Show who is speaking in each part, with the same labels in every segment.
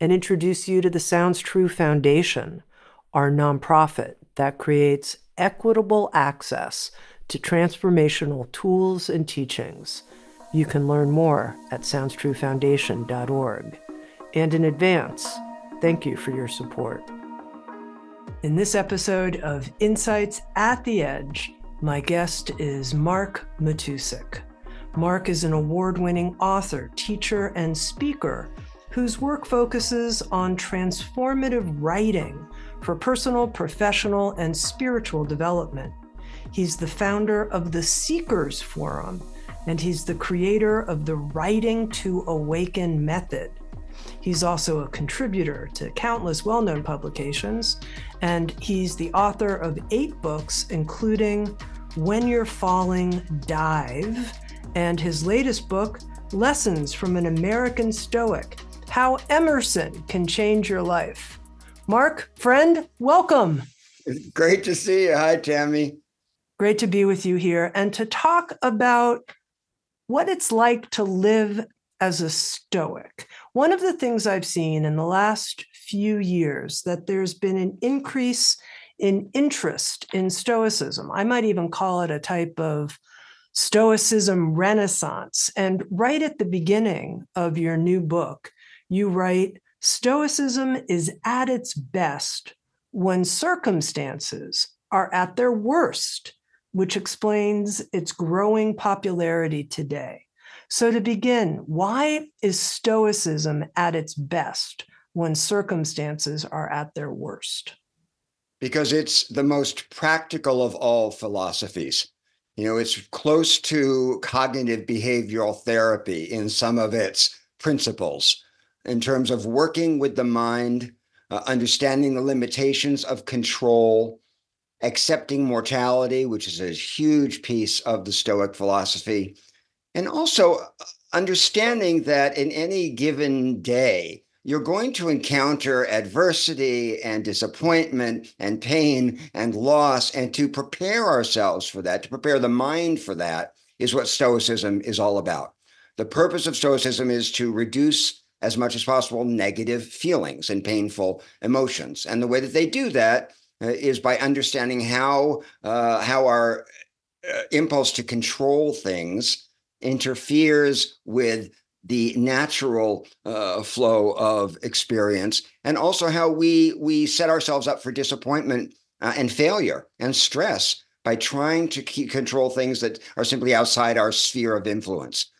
Speaker 1: and introduce you to the Sounds True Foundation, our nonprofit that creates equitable access to transformational tools and teachings. You can learn more at SoundsTrueFoundation.org. And in advance, thank you for your support. In this episode of Insights at the Edge, my guest is Mark Matousek. Mark is an award winning author, teacher, and speaker whose work focuses on transformative writing for personal, professional, and spiritual development. He's the founder of the Seekers Forum, and he's the creator of the Writing to Awaken method. He's also a contributor to countless well known publications, and he's the author of eight books, including When You're Falling, Dive, and his latest book, Lessons from an American Stoic how Emerson Can Change Your Life. Mark, friend, welcome.
Speaker 2: Great to see you. Hi, Tami.
Speaker 1: Great to be with you here and to talk about what it's like to live as a Stoic. One of the things I've seen in the last few years that there's been an increase in interest in Stoicism. I might even call it a type of Stoicism renaissance. And right at the beginning of your new book, you write Stoicism is at its best when circumstances are at their worst, which explains its growing popularity today. So, to begin, why is Stoicism at its best when circumstances are at their worst?
Speaker 2: Because it's the most practical of all philosophies. You know, it's close to cognitive behavioral therapy in some of its principles in terms of working with the mind, uh, understanding the limitations of control, accepting mortality, which is a huge piece of the Stoic philosophy, and also uh, understanding that in any given day, you're going to encounter adversity and disappointment and pain and loss. And to prepare ourselves for that, to prepare the mind for that, is what Stoicism is all about. The purpose of Stoicism is to reduce as much as possible negative feelings and painful emotions. And the way that they do that uh, is by understanding how uh, how our uh, impulse to control things interferes with the natural uh, flow of experience, and also how we we set ourselves up for disappointment uh, and failure and stress by trying to control things that are simply outside our sphere of influence.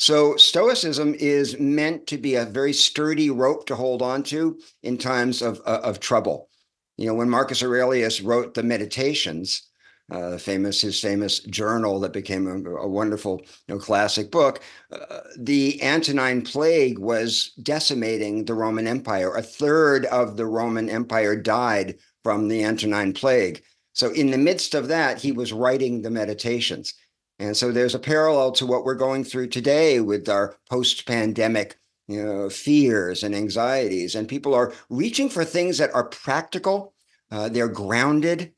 Speaker 2: So, Stoicism is meant to be a very sturdy rope to hold on to in times of, uh, of trouble. You know, when Marcus Aurelius wrote the Meditations, uh, famous his famous journal that became a, a wonderful you know, classic book. Uh, the Antonine Plague was decimating the Roman Empire. A third of the Roman Empire died from the Antonine Plague. So, in the midst of that, he was writing the Meditations. And so there's a parallel to what we're going through today with our post pandemic you know, fears and anxieties. And people are reaching for things that are practical, uh, they're grounded,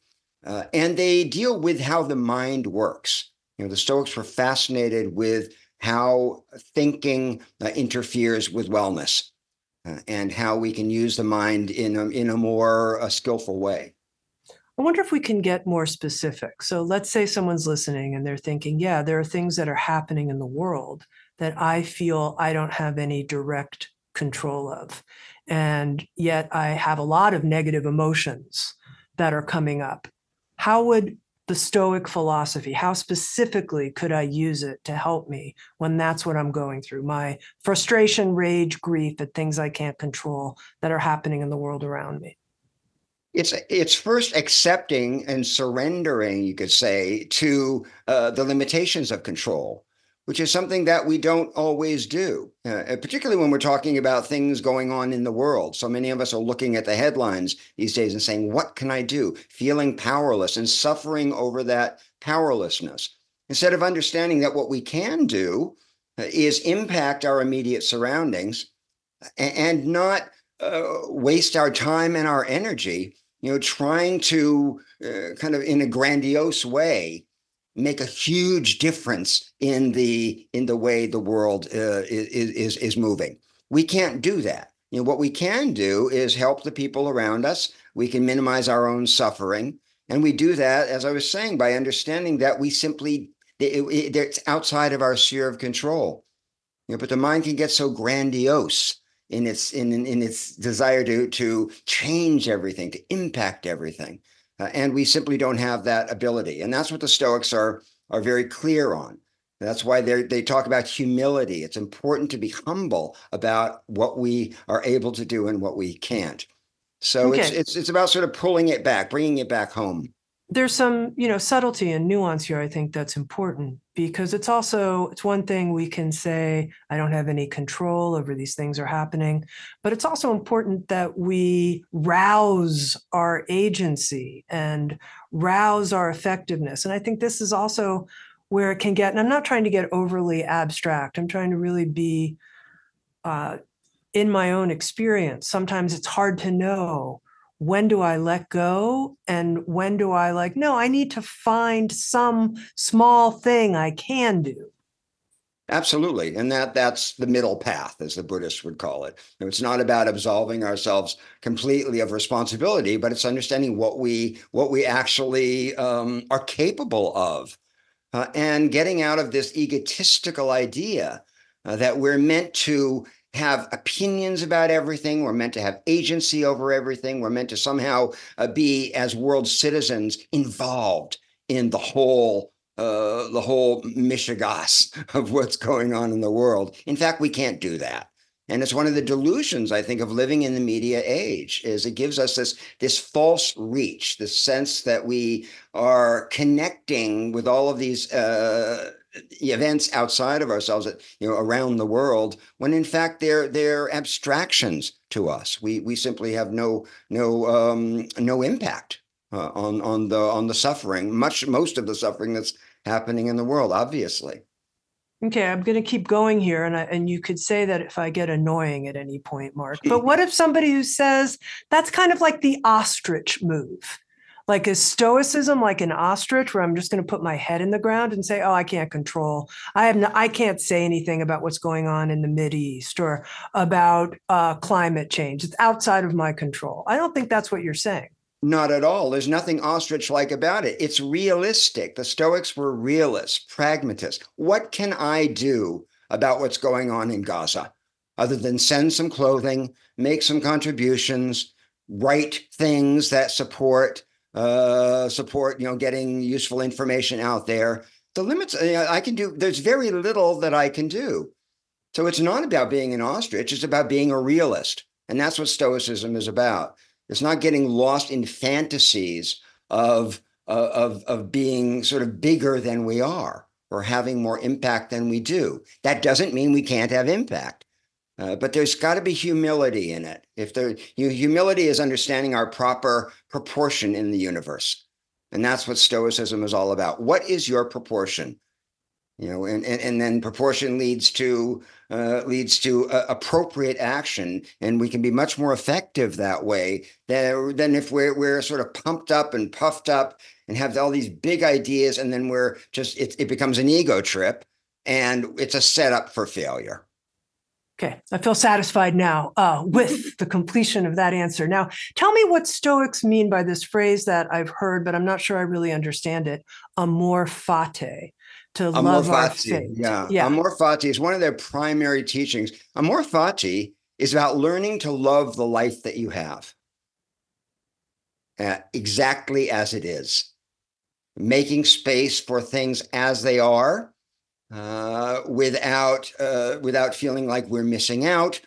Speaker 2: uh, and they deal with how the mind works. You know, the Stoics were fascinated with how thinking uh, interferes with wellness uh, and how we can use the mind in a, in a more uh, skillful way.
Speaker 1: I wonder if we can get more specific. So let's say someone's listening and they're thinking, yeah, there are things that are happening in the world that I feel I don't have any direct control of. And yet I have a lot of negative emotions that are coming up, how would the Stoic philosophy, how specifically could I use it to help me when that's what I'm going through? My frustration, rage, grief at things I can't control that are happening in the world around me.
Speaker 2: It's it's first accepting and surrendering, you could say, to uh, the limitations of control which is something that we don't always do, uh, particularly when we're talking about things going on in the world. So many of us are looking at the headlines these days and saying, What can I do? Feeling powerless and suffering over that powerlessness. Instead of understanding that what we can do uh, is impact our immediate surroundings and not uh, waste our time and our energy, you know, trying to uh, kind of in a grandiose way make a huge difference in the in the way the world uh, is is is moving. We can't do that. You know what we can do is help the people around us. We can minimize our own suffering, and we do that, as I was saying, by understanding that we simply it, it, it's outside of our sphere of control. You know, but the mind can get so grandiose in its in in its desire to to change everything, to impact everything uh, and we simply don't have that ability. And that's what the Stoics are are very clear on. That's why they they talk about humility. It's important to be humble about what we are able to do and what we can't. So okay. it's it's it's about sort of pulling it back, bringing it back home
Speaker 1: there's some you know subtlety and nuance here i think that's important because it's also it's one thing we can say i don't have any control over these things are happening but it's also important that we rouse our agency and rouse our effectiveness and i think this is also where it can get and i'm not trying to get overly abstract i'm trying to really be uh, in my own experience. Sometimes it's hard to know when do I let go? And when do I like, no, I need to find some small thing I can do.
Speaker 2: Absolutely. And that that's the middle path, as the Buddhists would call it. It's not about absolving ourselves completely of responsibility, but it's understanding what we what we actually um, are capable of. Uh, and getting out of this egotistical idea uh, that we're meant to have opinions about everything. We're meant to have agency over everything. We're meant to somehow uh, be, as world citizens, involved in the whole uh, the whole mishigas of what's going on in the world. In fact, we can't do that. And it's one of the delusions, I think, of living in the media age, is it gives us this, this false reach, this sense that we are connecting with all of these uh, events outside of ourselves you know around the world when in fact they're they're abstractions to us. We we simply have no no um no impact uh, on on the on the suffering much most of the suffering that's happening in the world obviously.
Speaker 1: Okay i'm going to keep going here and I, and you could say that if i get annoying at any point mark but what if somebody who says that's kind of like the ostrich move like is stoicism like an ostrich where i'm just going to put my head in the ground and say oh i can't control. I have no i can't say anything about what's going on in the mid east or about uh, climate change. It's outside of my control. I don't think that's what you're saying.
Speaker 2: Not at all. There's nothing ostrich like about it. It's realistic. The stoics were realists pragmatists. What can i do about what's going on in gaza other than send some clothing make some contributions write things that support uh, support, you know, getting useful information out there. The limits I can do, there's very little that I can do. So it's not about being an ostrich, it's about being a realist. And that's what Stoicism is about. It's not getting lost in fantasies of, of, of being sort of bigger than we are or having more impact than we do. That doesn't mean we can't have impact. Uh, but there's got to be humility in it. If there, you, humility is understanding our proper proportion in the universe, and that's what Stoicism is all about. What is your proportion? You know, and and, and then proportion leads to uh, leads to uh, appropriate action, and we can be much more effective that way than than if we're we're sort of pumped up and puffed up and have all these big ideas, and then we're just it, it becomes an ego trip, and it's a setup for failure.
Speaker 1: Okay, I feel satisfied now uh, with the completion of that answer. Now, tell me what Stoics mean by this phrase that I've heard, but I'm not sure I really understand it. Amor fati, to amor love fati, our fate.
Speaker 2: Yeah. yeah, amor fati is one of their primary teachings. Amor fati is about learning to love the life that you have. uh, exactly as it is, making space for things as they are uh, without uh, without feeling like we're missing out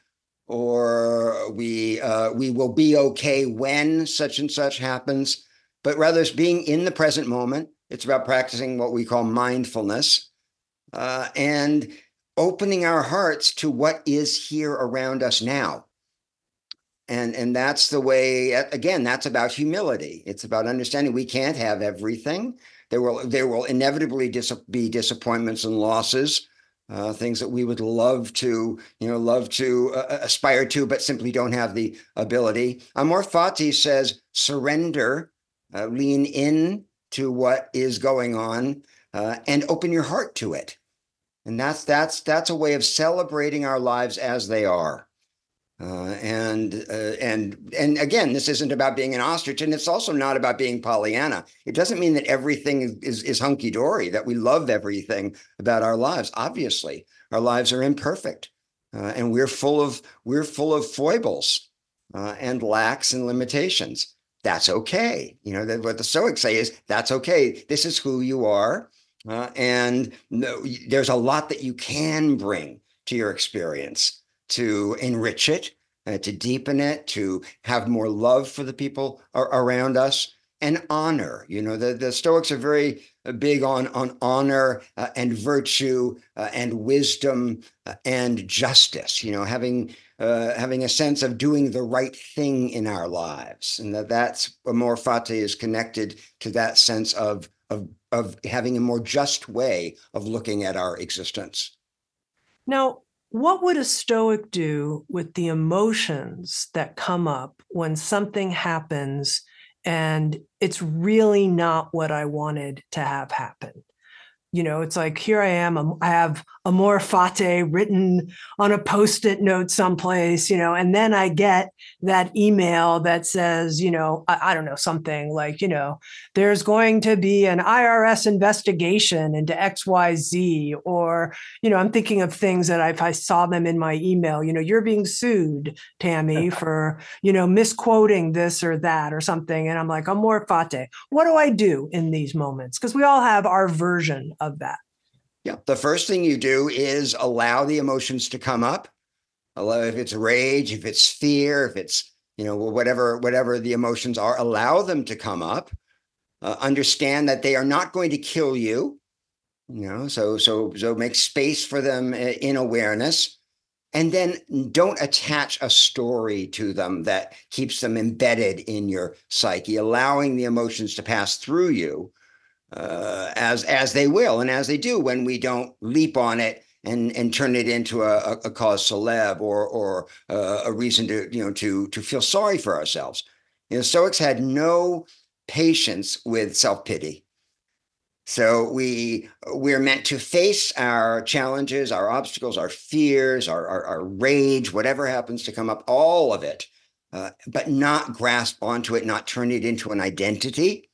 Speaker 2: or we uh, we will be okay when such and such happens, but rather it's being in the present moment. It's about practicing what we call mindfulness uh, and opening our hearts to what is here around us now. And and that's the way. Again, that's about humility. It's about understanding we can't have everything. There will there will inevitably dis- be disappointments and losses uh, things that we would love to, you know, love to uh, uh, aspire to, but simply don't have the ability. Amor Fati says, surrender, uh, lean in to what is going on, uh, and open your heart to it. And that's that's that's a way of celebrating our lives as they are. Uh, and uh, and and again, this isn't about being an ostrich, and it's also not about being Pollyanna. It doesn't mean that everything is is, hunky dory, that we love everything about our lives. Obviously, our lives are imperfect, uh, and we're full of we're full of foibles uh, and lacks and limitations. That's okay. You know that what the Stoics say is that's okay. This is who you are, uh, and no, there's a lot that you can bring to your experience to enrich it, uh, to deepen it, to have more love for the people ar- around us, and honor. You know, the, the Stoics are very uh, big on, on honor uh, and virtue uh, and wisdom uh, and justice, you know, having uh, having a sense of doing the right thing in our lives. And that that's Amor Fati is connected to that sense of, of, of having a more just way of looking at our existence.
Speaker 1: Now, what would a Stoic do with the emotions that come up when something happens and it's really not what I wanted to have happen? you know it's like here i am i have amor fati written on a post-it note someplace you know and then i get that email that says you know I, I, don't know something like you know there's going to be an irs investigation into xyz or you know i'm thinking of things that if i saw them in my email you know you're being sued Tami for you know misquoting this or that or something and i'm like amor fati what do i do in these moments because we all have our version of that?
Speaker 2: Yeah. The first thing you do is allow the emotions to come up. Allow if it's rage, if it's fear, if it's, you know, whatever, whatever the emotions are, allow them to come up. Uh, understand that they are not going to kill you. You know, so so so make space for them uh, in awareness and then don't attach a story to them that keeps them embedded in your psyche allowing the emotions to pass through you uh, as as they will and as they do when we don't leap on it and and turn it into a, a cause celeb or or uh, a reason to you know to to feel sorry for ourselves. You know, Stoics had no patience with self pity. So we we're meant to face our challenges, our obstacles, our fears, our our, our rage, whatever happens to come up, all of it, uh, but not grasp onto it, not turn it into an identity,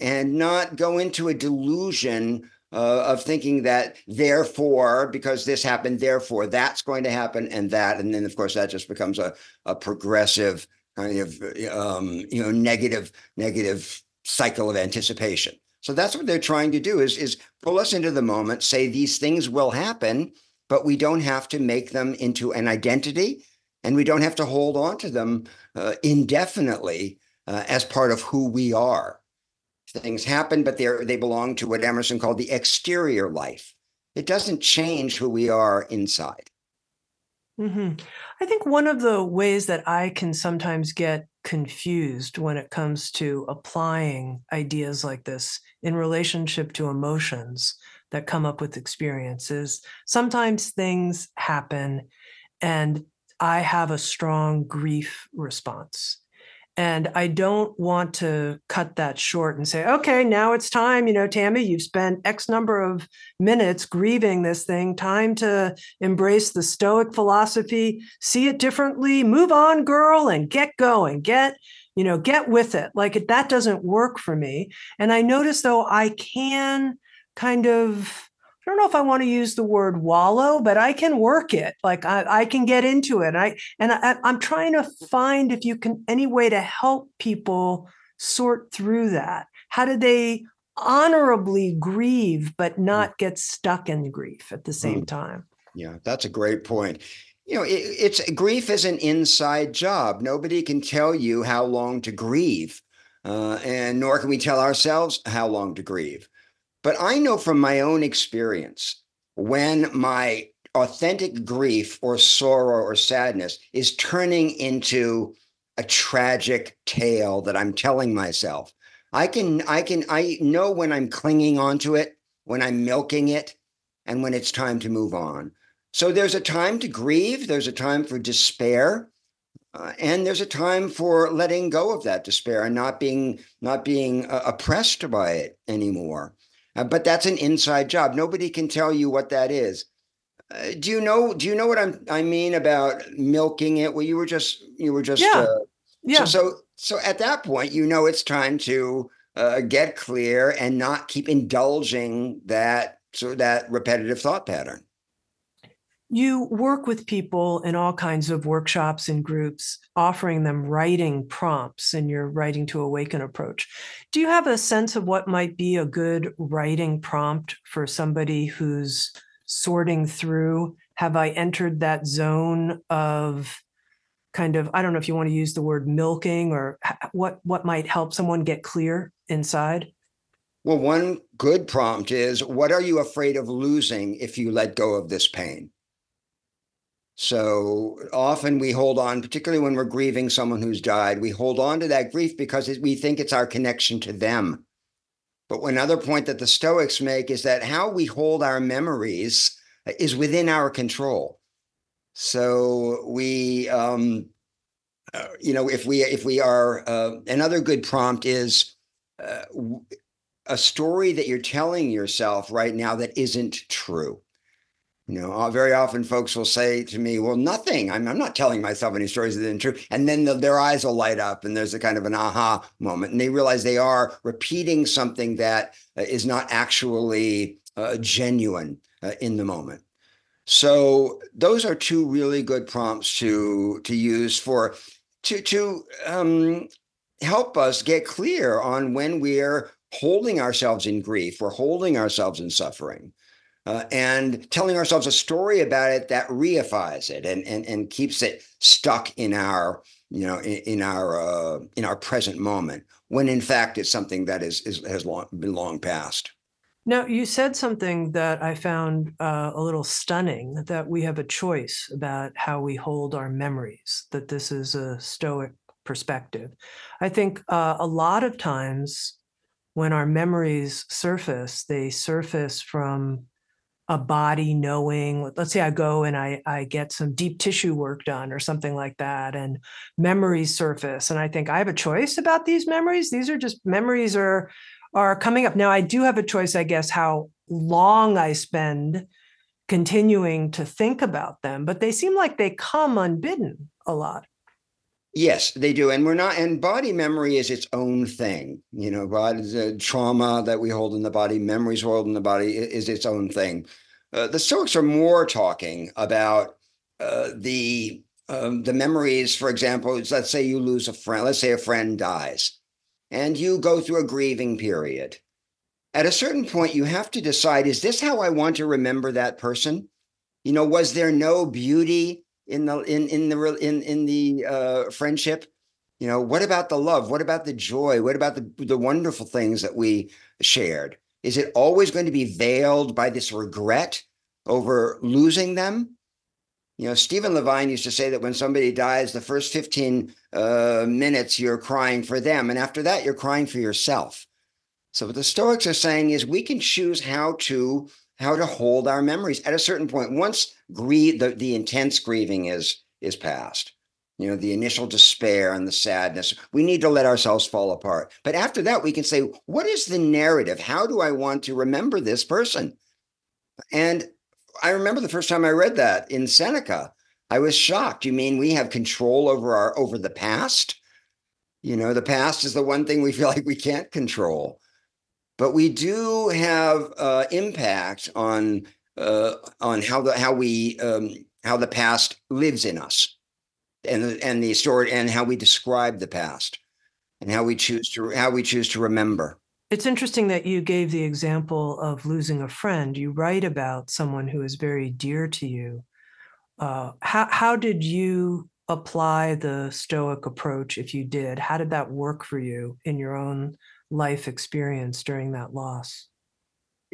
Speaker 2: and not go into a delusion uh, of thinking that therefore because this happened therefore that's going to happen and that and then of course that just becomes a, a progressive kind of um, you know negative negative cycle of anticipation. So that's what they're trying to do is is pull us into the moment say these things will happen but we don't have to make them into an identity and we don't have to hold on to them uh, indefinitely uh, as part of who we are things happen, but they they belong to what Emerson called the exterior life. It doesn't change who we are inside.
Speaker 1: Mm-hmm. I think one of the ways that I can sometimes get confused when it comes to applying ideas like this in relationship to emotions that come up with experiences, sometimes things happen and I have a strong grief response. And I don't want to cut that short and say, okay, now it's time. You know, Tami, you've spent X number of minutes grieving this thing. Time to embrace the Stoic philosophy, see it differently, move on, girl, and get going. Get, you know, get with it. Like that doesn't work for me. And I notice though, I can kind of I don't know if I want to use the word wallow, but I can work it. Like I, I can get into it. I and I, I'm trying to find if you can any way to help people sort through that. How do they honorably grieve but mm. not get stuck in grief at the same mm. time?
Speaker 2: Yeah, that's a great point. You know, it, it's grief is an inside job. Nobody can tell you how long to grieve, uh, and nor can we tell ourselves how long to grieve. But I know from my own experience when my authentic grief or sorrow or sadness is turning into a tragic tale that I'm telling myself. I can, I can, I know when I'm clinging onto it, when I'm milking it, and when it's time to move on. So there's a time to grieve, there's a time for despair, uh, and there's a time for letting go of that despair and not being not being uh, oppressed by it anymore. Uh, but that's an inside job. Nobody can tell you what that is. Uh, do you know? Do you know what I'm? I mean about milking it? Well, you were just you were just
Speaker 1: yeah uh, yeah.
Speaker 2: So, so so at that point, you know it's time to uh, get clear and not keep indulging that so that repetitive thought pattern.
Speaker 1: You work with people in all kinds of workshops and groups, offering them writing prompts in your writing to awaken approach. Do you have a sense of what might be a good writing prompt for somebody who's sorting through? Have I entered that zone of kind of I don't know if you want to use the word milking or what what might help someone get clear inside?
Speaker 2: Well, one good prompt is what are you afraid of losing if you let go of this pain? So often we hold on, particularly when we're grieving someone who's died, we hold on to that grief because we think it's our connection to them. But another point that the Stoics make is that how we hold our memories is within our control. So we, um, uh, you know, if we if we are uh, another good prompt is uh, a story that you're telling yourself right now that isn't true. You know, uh, very often folks will say to me, "Well, nothing. I'm, I'm not telling myself any stories that aren't true." And then the, their eyes will light up, and there's a kind of an aha moment, and they realize they are repeating something that uh, not actually uh, genuine uh, in the moment. So those are two really good prompts to to use for to to um, help us get clear on when we're holding ourselves in grief, we're holding ourselves in suffering, uh, and telling ourselves a story about it that reifies it and and and keeps it stuck in our you know in, in our uh, in our present moment when in fact it's something that is, is has long been long past.
Speaker 1: Now, you said something that I found uh, a little stunning that we have a choice about how we hold our memories, that this is a Stoic perspective. I think uh, a lot of times when our memories surface, they surface from a body knowing let's say i go and I, I get some deep tissue work done or something like that and memories surface and i think i have a choice about these memories these are just memories are are coming up. Now, I do have a choice, I guess, how long I spend continuing to think about them, but they seem like they come unbidden a lot.
Speaker 2: Yes, they do. And we're not, and body memory is its own thing. You know, body, trauma that we hold in the body, memories hold in the body is its own thing. Uh, the Stoics are more talking about uh, the um, the memories, for example, let's say you lose a friend, let's say a friend dies and you go through a grieving period. At a certain point, you have to decide is this how I want to remember that person? You know, was there no beauty in the in in the in in the uh, friendship? You know, what about the love? What about the joy? What about the the wonderful things that we shared? Is it always going to be veiled by this regret over losing them? You know, Stephen Levine used to say that when somebody dies, the first 15 uh, minutes you're crying for them. And after that, you're crying for yourself. So what the Stoics are saying is we can choose how to how to hold our memories at a certain point. Once grieve, the, the intense grieving is is past, you know, the initial despair and the sadness, we need to let ourselves fall apart. But after that, we can say, what is the narrative? How do I want to remember this person? And I remember the first time I read that in Seneca. I was shocked. You mean we have control over our over the past? You know, the past is the one thing we feel like we can't control. but we do have uh, impact on uh, on how the how we um, how the past lives in us, and and the story and how we describe the past, and how we choose to how we choose to remember.
Speaker 1: It's interesting that you gave the example of losing a friend. You write about someone who is very dear to you. Uh, how how did you apply the Stoic approach? If you did, how did that work for you in your own life experience during that loss?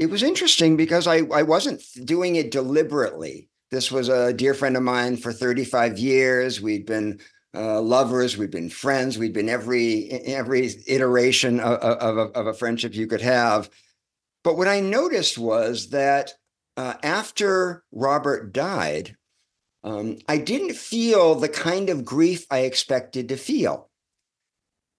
Speaker 2: It was interesting because I I wasn't doing it deliberately. This was a dear friend of mine for 35 years. We'd been uh, lovers. we'd been friends. we'd been every every iteration of, of, of, a friendship you could have. But what I noticed was that uh, after Robert died, um, I didn't feel the kind of grief I expected to feel.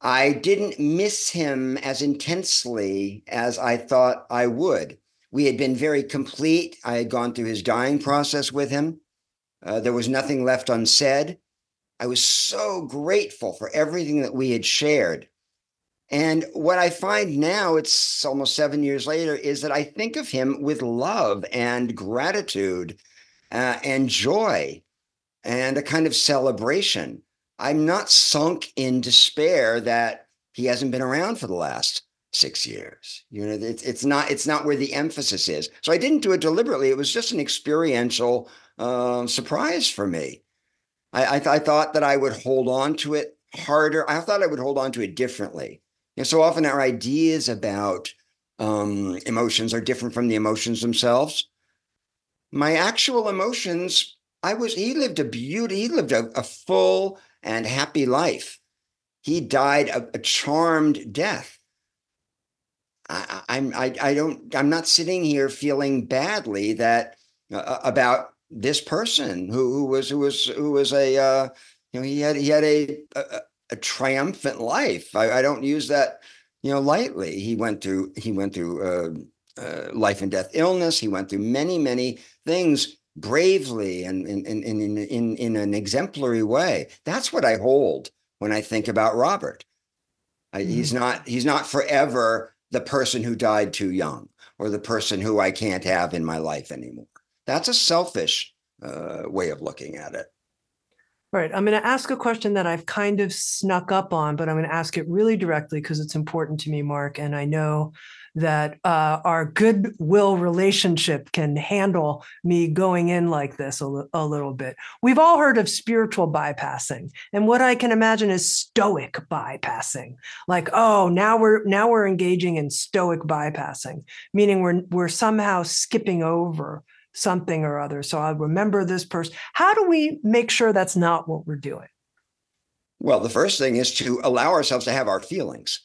Speaker 2: I didn't miss him as intensely as I thought I would. We had been very complete. I had gone through his dying process with him. Uh, there was nothing left unsaid. I was so grateful for everything that we had shared. And what I find now, it's almost seven years later, is that I think of him with love and gratitude uh, and joy and a kind of celebration. I'm not sunk in despair that he hasn't been around for the last six years. You know, it's it's not it's not where the emphasis is. So I didn't do it deliberately. It was just an experiential uh, surprise for me. I, I, th- I, thought that I would hold on to it harder. I thought I would hold on to it differently. So often our ideas about um, emotions are different from the emotions themselves. My actual emotions, I was, he lived a beauty, he lived a, a full and happy life. He died a, a charmed death. I, I'm, I, I don't, I'm not sitting here feeling badly that uh, about this person who, who was who was who was a uh, you know he had he had a a, a triumphant life. I, I, don't use that you know lightly. He went through he went through uh, uh, life and death illness. He went through many many things bravely and in in, in in in an exemplary way. That's what I hold when I think about Robert. I. He's not he's not forever the person who died too young or the person who I can't have in my life anymore. That's a selfish uh, way of looking at it.
Speaker 1: Right. I'm going to ask a question that I've kind of snuck up on, but I'm going to ask it really directly because it's important to me, Mark. And I know that uh, our goodwill relationship can handle me going in like this a, a little bit. We've all heard of spiritual bypassing, and what I can imagine is stoic bypassing. Like, oh, now we're now we're engaging in stoic bypassing, meaning we're we're somehow skipping over something or other. So I remember this person. How do we make sure that's not what we're doing?
Speaker 2: Well, the first thing is to allow ourselves to have our feelings.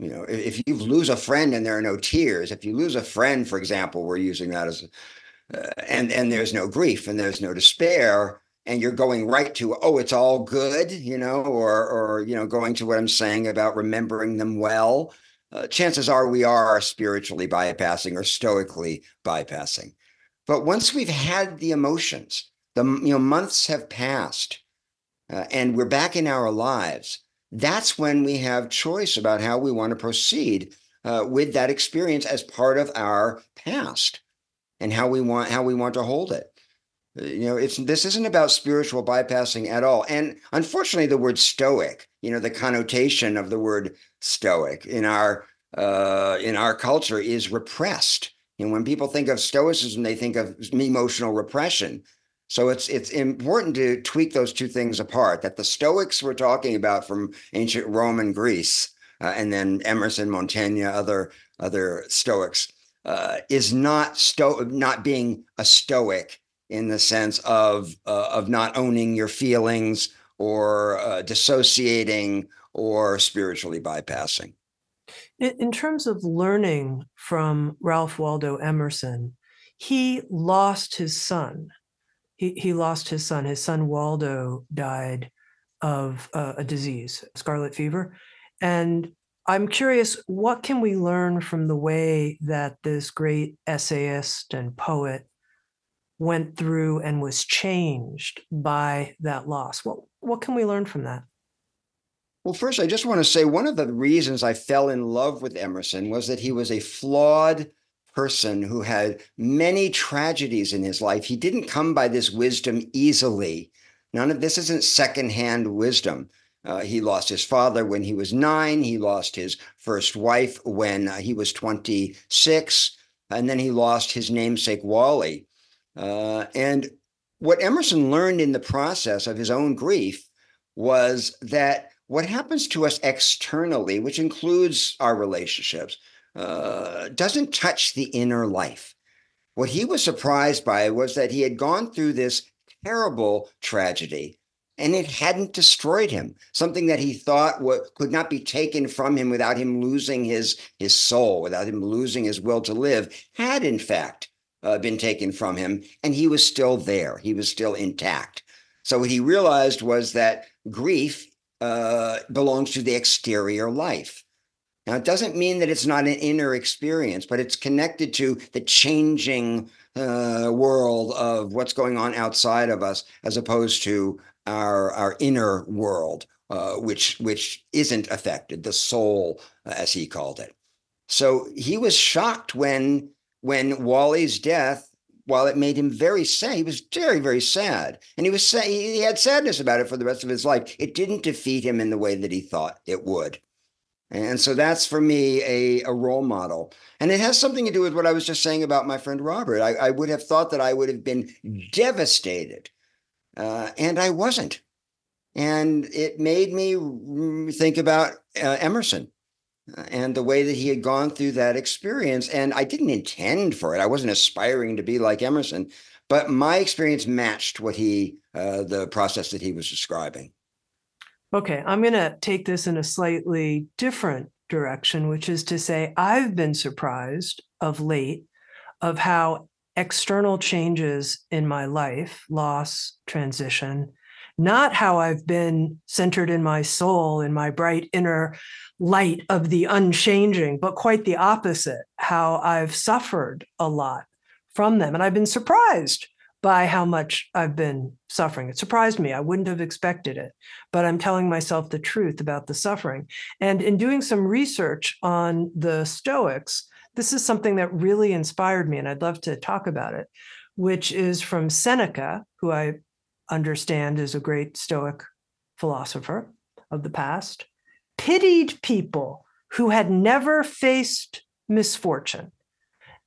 Speaker 2: You know, if you lose a friend and there are no tears, if you lose a friend, for example, we're using that as, uh, and and there's no grief and there's no despair, and you're going right to oh, it's all good, you know, or or you know, going to what I'm saying about remembering them well. Uh, chances are we are spiritually bypassing or stoically bypassing. But once we've had the emotions, the you know months have passed, uh, and we're back in our lives. That's when we have choice about how we want to proceed uh, with that experience as part of our past, and how we want how we want to hold it. Uh, you know, it's this isn't about spiritual bypassing at all. And unfortunately, the word stoic, you know, the connotation of the word stoic in our uh, in our culture is repressed and when people think of stoicism, they think of emotional repression. So it's it's important to tweak those two things apart. That the Stoics we're talking about from ancient Rome and Greece, uh, and then Emerson, Montaigne, other other Stoics, uh, is not sto not being a Stoic in the sense of uh, of not owning your feelings or uh, dissociating or spiritually bypassing.
Speaker 1: In, in terms of learning from Ralph Waldo Emerson, he lost his son. He, he lost his son. His son Waldo died of uh, a disease, scarlet fever. And I'm curious, what can we learn from the way that this great essayist and poet went through and was changed by that loss? What what can we learn from that?
Speaker 2: Well, first, I just want to say one of the reasons I fell in love with Emerson was that he was a flawed person who had many tragedies in his life. He didn't come by this wisdom easily. None of this isn't secondhand wisdom. Uh, he lost his father when he was nine. He lost his first wife when uh, he was 26. And then he lost his namesake, Wally. Uh, and what Emerson learned in the process of his own grief was that what happens to us externally, which includes our relationships, uh, doesn't touch the inner life. What he was surprised by was that he had gone through this terrible tragedy and it hadn't destroyed him. Something that he thought could not be taken from him without him losing his his soul, without him losing his will to live, had in fact uh, been taken from him, and he was still there. He was still intact. So what he realized was that grief uh, belongs to the exterior life. Now, it doesn't mean that it's not an inner experience, but it's connected to the changing uh, world of what's going on outside of us, as opposed to our our inner world, uh, which which isn't affected, the soul, uh, as he called it. So he was shocked when when Wally's death, while it made him very sad, he was very very sad, and he was sad, he had sadness about it for the rest of his life. It didn't defeat him in the way that he thought it would. And so that's for me a, a role model. And it has something to do with what I was just saying about my friend Robert. I, I would have thought that I would have been devastated uh, and I wasn't. And it made me think about uh, Emerson uh, and the way that he had gone through that experience. And I didn't intend for it. I wasn't aspiring to be like Emerson, but my experience matched what he, uh, the process that he was describing.
Speaker 1: Okay, I'm going to take this in a slightly different direction, which is to say, I've been surprised of late of how external changes in my life, loss, transition, not how I've been centered in my soul, in my bright inner light of the unchanging, but quite the opposite, how I've suffered a lot from them. And I've been surprised by how much I've been suffering. It surprised me. I wouldn't have expected it, but I'm telling myself the truth about the suffering. And in doing some research on the Stoics, this is something that really inspired me, and I'd love to talk about it, which is from Seneca, who I understand is a great Stoic philosopher of the past, pitied people who had never faced misfortune.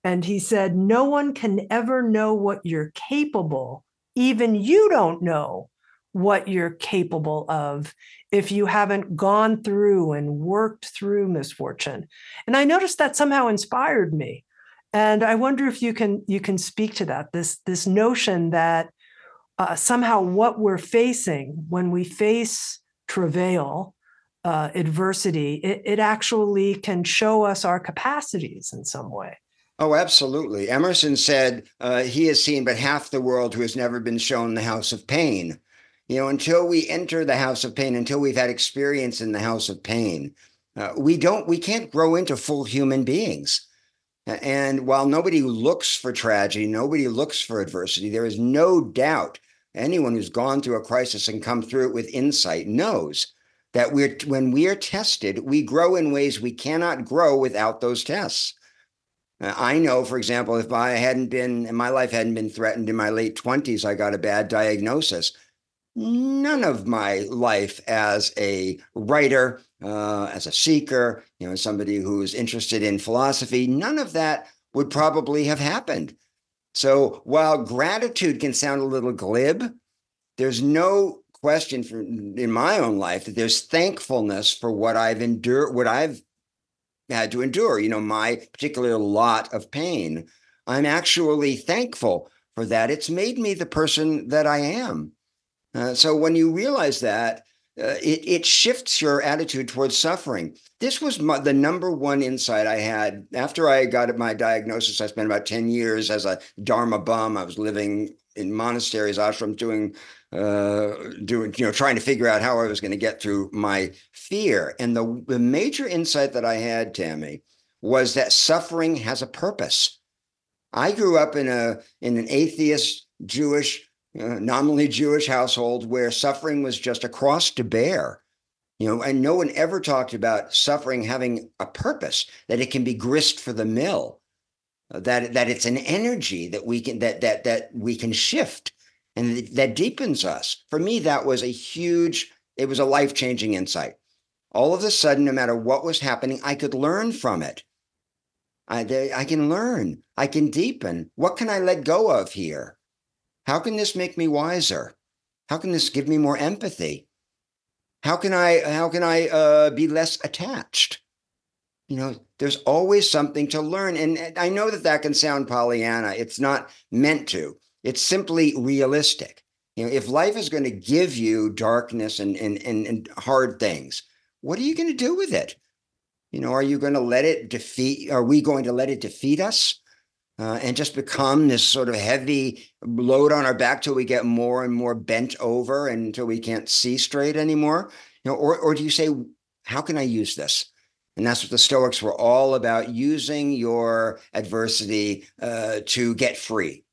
Speaker 1: And he said, No one can ever know what you're capable. Even you don't know what you're capable of if you haven't gone through and worked through misfortune. And I noticed that somehow inspired me. And I wonder if you can you can speak to that this this notion that uh, somehow what we're facing when we face travail, uh, adversity, it, it actually can show us our capacities in some way.
Speaker 2: Oh, absolutely. Emerson said uh, he has seen but half the world who has never been shown the house of pain. You know, until we enter the house of pain, until we've had experience in the house of pain, uh, we don't, we can't grow into full human beings. And while nobody looks for tragedy, nobody looks for adversity, there is no doubt anyone who's gone through a crisis and come through it with insight knows that we're when we are tested, we grow in ways we cannot grow without those tests. Uh, I know, for example, if I hadn't been, my life hadn't been threatened in my late 20s, I got a bad diagnosis none of my life as a writer, uh, as a seeker, you know, somebody who's interested in philosophy, none of that would probably have happened. So while gratitude can sound a little glib, there's no question in my own life that there's thankfulness for what I've endured, what I've had to endure, you know, my particular lot of pain. I'm actually thankful for that. It's made me the person that I am. Uh, so when you realize that, uh, it, it shifts your attitude towards suffering. This was my, the number one insight I had after I got my diagnosis. I spent about 10 years as a Dharma bum. I was living in monasteries, ashrams, doing, uh, doing, you know, trying to figure out how I was going to get through my fear. And the, the major insight that I had, Tami, was that suffering has a purpose. I grew up in a in an atheist Jewish uh, nominally Jewish household where suffering was just a cross to bear. You know, and no one ever talked about suffering having a purpose, that it can be grist for the mill, that that it's an energy that we can that that that we can shift and that deepens us. For me, that was a huge, it was a life-changing insight. All of a sudden, no matter what was happening, I could learn from it. I, I can learn, I can deepen. What can I let go of here? How can this make me wiser? How can this give me more empathy? How can I how can I uh, be less attached? You know, there's always something to learn, and I know that that can sound Pollyanna. It's not meant to. It's simply realistic. You know, if life is going to give you darkness and and and, and hard things, what are you going to do with it? You know, are you going to let it defeat? Are we going to let it defeat us? uh, and just become this sort of heavy load on our back till we get more and more bent over until we can't see straight anymore you know or, or do you say how can i use this and that's what the stoics were all about using your adversity uh, to get free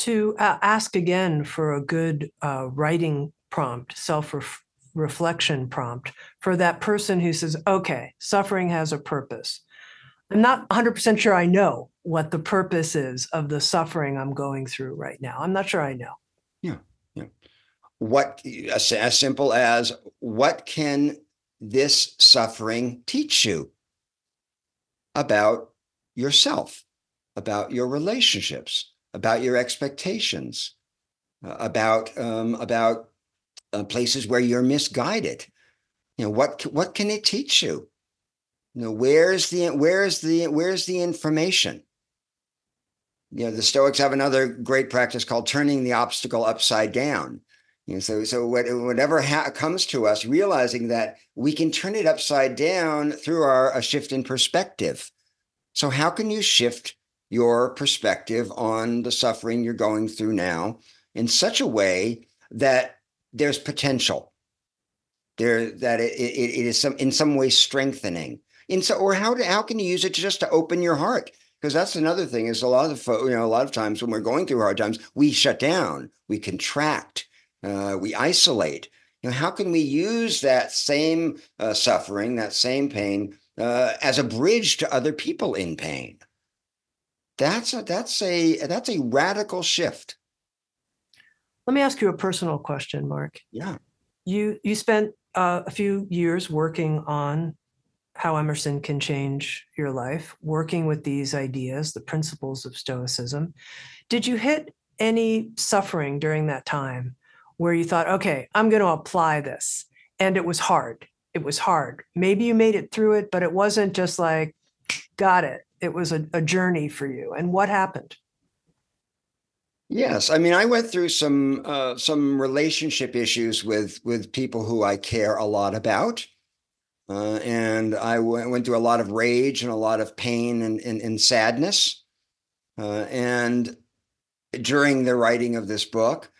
Speaker 1: to uh, ask again for a good uh, writing prompt self reflection prompt for that person who says okay suffering has a purpose I'm not 100% sure I know what the purpose is of the suffering I'm going through right now. I'm not sure I know.
Speaker 2: Yeah. Yeah. What, as, as simple as what can this suffering teach you about yourself, about your relationships, about your expectations, uh, about um, about uh, places where you're misguided. You know what what can it teach you? You know, where's the where's the where's the information? You know, the Stoics have another great practice called turning the obstacle upside down. You know, so so whatever ha- comes to us, realizing that we can turn it upside down through our a shift in perspective. So how can you shift your perspective on the suffering you're going through now in such a way that there's potential. There that it, it, it is some in some way strengthening. In so or how to, how can you use it just to open your heart? Because that's another thing is a lot of you know a lot of times when we're going through hard times we shut down we contract uh, we isolate. You know how can we use that same uh, suffering that same pain uh, as a bridge to other people in pain that's a that's a that's a radical shift
Speaker 1: let me ask you a personal question mark
Speaker 2: yeah
Speaker 1: you you spent uh, a few years working on how Emerson can change your life, working with these ideas, the principles of Stoicism. Did you hit any suffering during that time where you thought, okay, I'm going to apply this? And it was hard. It was hard. Maybe you made it through it, but it wasn't just like, got it. It was a, a journey for you. And what happened?
Speaker 2: Yes, I mean, I went through some uh, some relationship issues with with people who I care a lot about, uh, and I w- went through a lot of rage and a lot of pain and, and, and sadness. Uh, and during the writing of this book,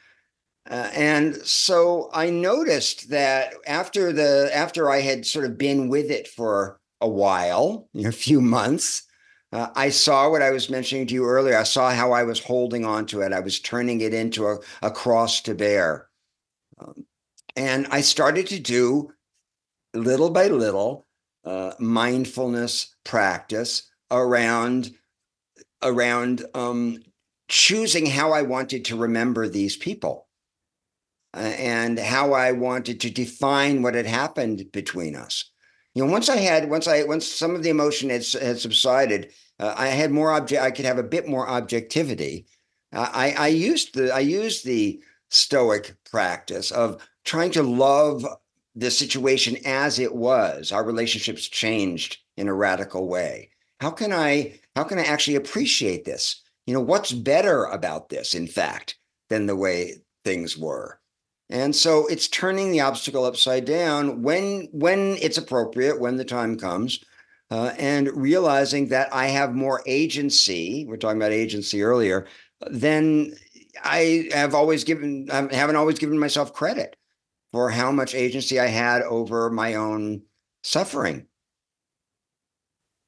Speaker 2: uh, and so I noticed that after the after I had sort of been with it for a while, a few months, uh, I saw what I was mentioning to you earlier. I saw how I was holding on to it. I was turning it into a, a cross to bear. Um, and I started to do little by little uh, mindfulness practice around around um, choosing how I wanted to remember these people uh, and how I wanted to define what had happened between us. You know, once I had once I once some of the emotion had, had subsided, uh, I had more object. I could have a bit more objectivity. Uh, I I used the I used the Stoic practice of trying to love the situation as it was our relationships changed in a radical way how can i how can i actually appreciate this you know what's better about this in fact than the way things were and so it's turning the obstacle upside down when when it's appropriate when the time comes uh, and realizing that i have more agency we're talking about agency earlier than i have always given i haven't always given myself credit for how much agency I had over my own suffering.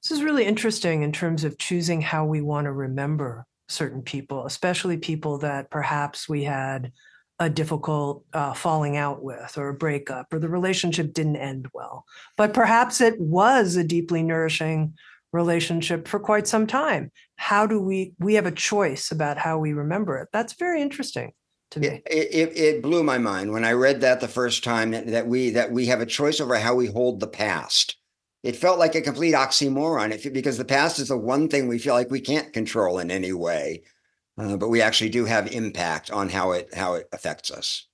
Speaker 1: This is really interesting in terms of choosing how we want to remember certain people, especially people that perhaps we had a difficult uh, falling out with or a breakup or the relationship didn't end well. But perhaps it was a deeply nourishing relationship for quite some time. How do we we have a choice about how we remember it. That's very interesting to me.
Speaker 2: It, it, it blew my mind when i read that the first time that, that we that we have a choice over how we hold the past. It felt like a complete oxymoron if, because the past is the one thing we feel like we can't control in any way uh, but we actually do have impact on how it how it affects us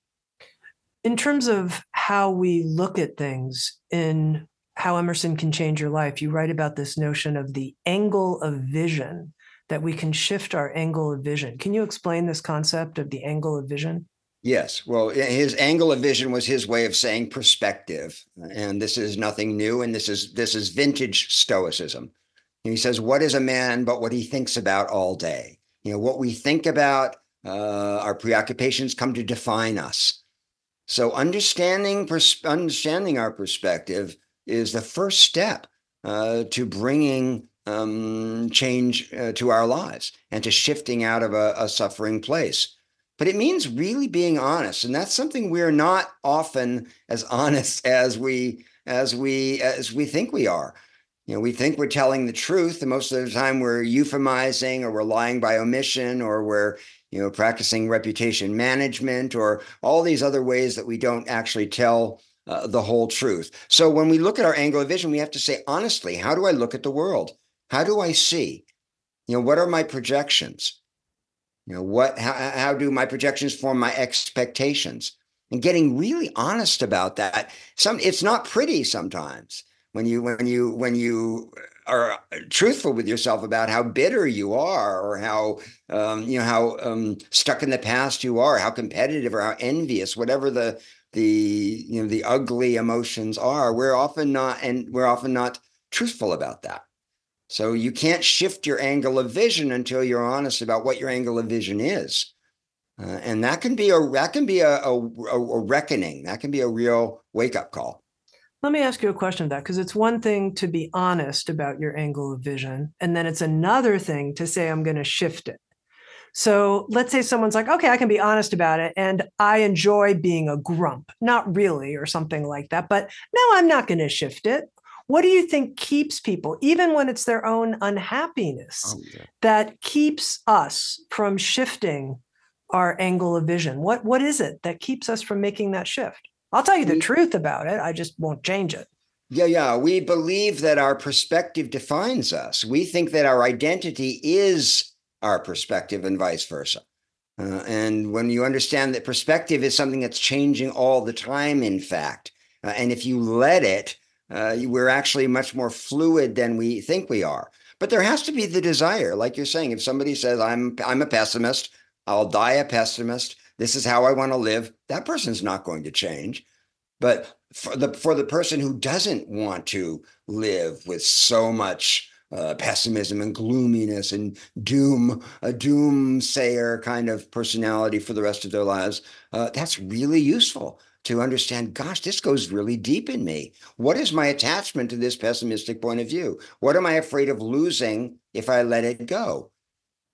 Speaker 1: in terms of how we look at things in how Emerson can change your life, you write about this notion of the angle of vision, that we can shift our angle of vision. Can you explain this concept of the angle of vision?
Speaker 2: Yes. Well, his angle of vision was his way of saying perspective. And this is nothing new. And this is this is vintage stoicism. And he says, What is a man but what he thinks about all day? You know, what we think about, uh, our preoccupations come to define us. So understanding pers- understanding our perspective is the first step uh, to bringing um, change uh, to our lives and to shifting out of a, a, suffering place. But it means really being honest, and that's something we're not often as honest as we as we as we think we are. You know, we think we're telling the truth, and most of the time we're euphemizing or we're lying by omission or we're you know practicing reputation management or all these other ways that we don't actually tell uh, the whole truth. So when we look at our angle of vision, we have to say honestly, how do I look at the world? How do I see? You know, what are my projections? You know, what how, how do my projections form my expectations? And getting really honest about that. Some it's not pretty sometimes when you when you when you are truthful with yourself about how bitter you are or how um, you know how um, stuck in the past you are how competitive or how envious whatever the the you know the ugly emotions are we're often not and we're often not truthful about that. So you can't shift your angle of vision until you're honest about what your angle of vision is. Uh, and that can be a that can be a, a, a reckoning. That can be a real wake-up call
Speaker 1: let me ask you a question of that because it's one thing to be honest about your angle of vision and then it's another thing to say i'm going to shift it so let's say someone's like, okay, I can be honest about it. And I enjoy being a grump, not really, or something like that. But no, I'm not going to shift it. What do you think keeps people, even when it's their own unhappiness, oh, yeah. that keeps us from shifting our angle of vision? What what is it that keeps us from making that shift? I'll tell you the truth about it. I just won't change it.
Speaker 2: Yeah, yeah. We believe that our perspective defines us. We think that our identity is our perspective and vice versa. Uh, and when you understand that perspective is something that's changing all the time, in fact, uh, and if you let it, uh, we're actually much more fluid than we think we are. But there has to be the desire, like you're saying. If somebody says, "I'm I'm a pessimist," I'll die a pessimist. This is how I want to live. That person's not going to change. But for the for the person who doesn't want to live with so much uh, pessimism and gloominess and doom, a doomsayer kind of personality for the rest of their lives. Uh, that's really useful to understand gosh, this goes really deep in me. What is my attachment to this pessimistic point of view? What am I afraid of losing if I let it go?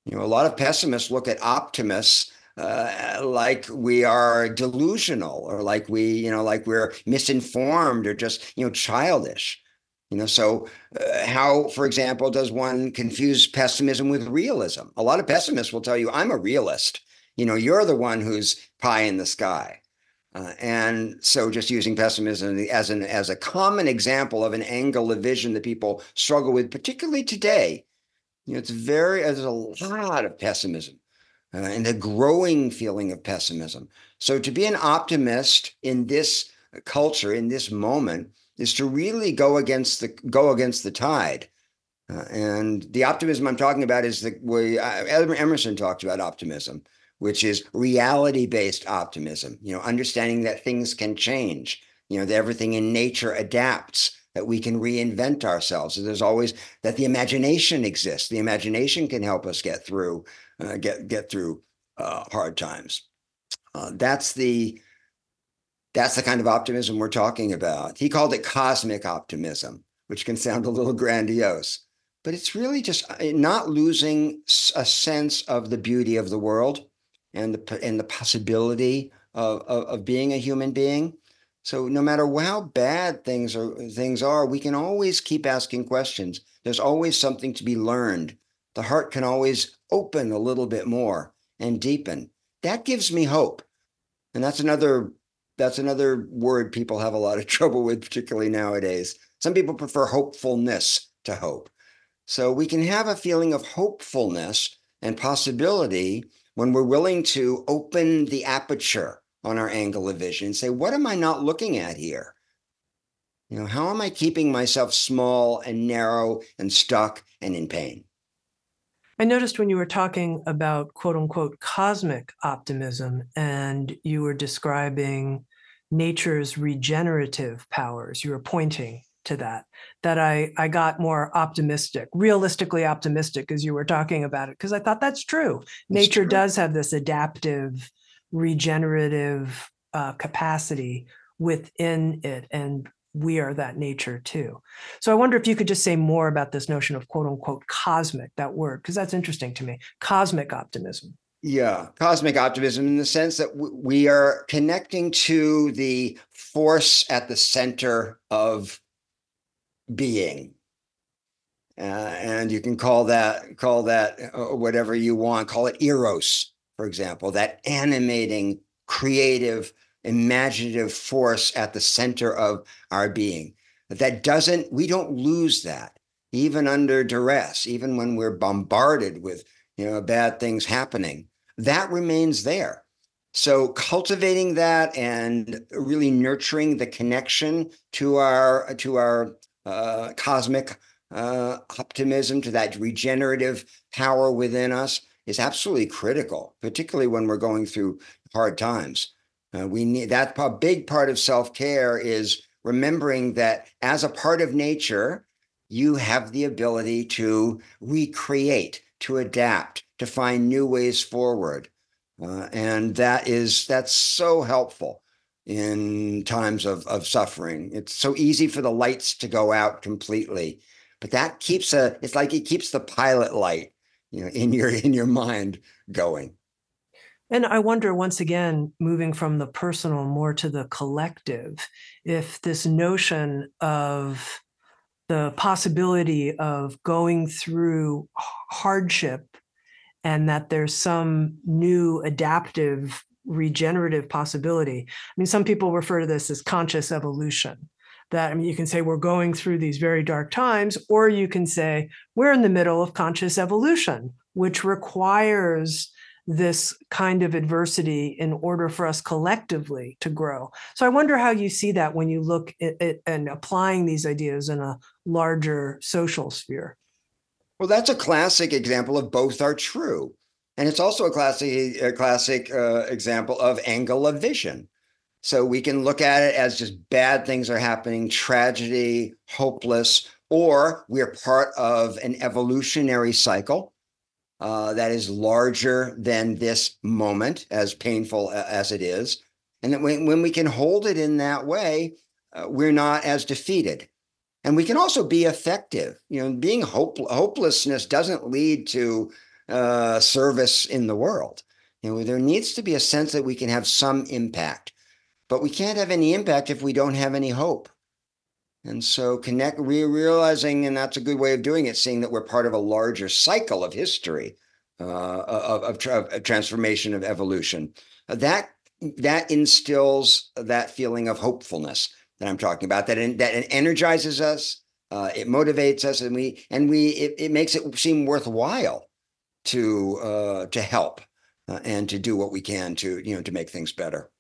Speaker 2: You know, a lot of pessimists look at optimists uh, like we are delusional or like we, you know, like we're misinformed or just, you know, childish. You know, so uh, how, for example, does one confuse pessimism with realism? A lot of pessimists will tell you, I'm a realist. You know, you're the one who's pie in the sky. Uh, and so just using pessimism as an as a common example of an angle of vision that people struggle with, particularly today. You know, it's very there's a lot of pessimism uh, and a growing feeling of pessimism. So to be an optimist in this culture, in this moment, is to really go against the go against the tide. Uh, and the optimism I'm talking about is the way uh, Emerson talked about optimism, which is reality based optimism. You know, understanding that things can change. You know, that everything in nature adapts. That we can reinvent ourselves. There's always that the imagination exists. The imagination can help us get through uh, get get through uh, hard times. Uh, that's the that's the kind of optimism we're talking about. He called it cosmic optimism, which can sound a little grandiose, but it's really just uh, not losing a sense of the beauty of the world and the and the possibility of, of, of being a human being. So no matter how bad things are things are, we can always keep asking questions. There's always something to be learned. The heart can always open a little bit more and deepen. That gives me hope. And that's another that's another word people have a lot of trouble with, particularly nowadays. Some people prefer hopefulness to hope. So we can have a feeling of hopefulness and possibility when we're willing to open the aperture on our angle of vision and say, what am I not looking at here? You know, how am I keeping myself small and narrow and stuck and in pain?
Speaker 1: I noticed when you were talking about quote unquote cosmic optimism and you were describing nature's regenerative powers, you were pointing to that, that I, I got more optimistic, realistically optimistic as you were talking about it, because I thought that's true. Nature true. does have this adaptive, regenerative uh, capacity within it. And we are that nature too. So I wonder if you could just say more about this notion of quote unquote cosmic, that word, because that's interesting to me. Cosmic optimism.
Speaker 2: Yeah, cosmic optimism in the sense that we are connecting to the force at the center of being. Uh, and you can call that call that uh, whatever you want. Call it eros, for example, that animating, creative, imaginative force at the center of our being. That doesn't, we don't lose that, even under duress, even when we're bombarded with you know bad things happening. That remains there. So cultivating that and really nurturing the connection to our to our uh, cosmic uh, optimism, to that regenerative power within us is absolutely critical, particularly when we're going through hard times. Uh, we need that a big part of self care is remembering that as a part of nature, you have the ability to recreate, to adapt, to find new ways forward. Uh, and that is that's so helpful in times of, of suffering. It's so easy for the lights to go out completely, but that keeps a it's like it keeps the pilot light, you know, in your in your mind going.
Speaker 1: And I wonder once again, moving from the personal more to the collective, if this notion of the possibility of going through hardship and that there's some new adaptive regenerative possibility. I mean, some people refer to this as conscious evolution. That, I mean, you can say we're going through these very dark times, or you can say we're in the middle of conscious evolution, which requires this kind of adversity in order for us collectively to grow. So I wonder how you see that when you look at, at and applying these ideas in a larger social sphere.
Speaker 2: Well, that's a classic example of both are true. And it's also a classic, a classic uh, example of angle of vision. So we can look at it as just bad things are happening, tragedy, hopeless, or we're part of an evolutionary cycle uh, that is larger than this moment, as painful as it is. And that when, when we can hold it in that way, uh, we're not as defeated. And we can also be effective. You know, being hope, hopelessness doesn't lead to uh, service in the world. You know, there needs to be a sense that we can have some impact, but we can't have any impact if we don't have any hope. And so connect, re- realizing, and that's a good way of doing it, seeing that we're part of a larger cycle of history, uh, of, of, tra- of, transformation, of evolution. That that instills that feeling of hopefulness that I'm talking about. That that energizes us, uh, it motivates us, and we and we it, it makes it seem worthwhile to uh, to help uh, and to do what we can to you know to make things better.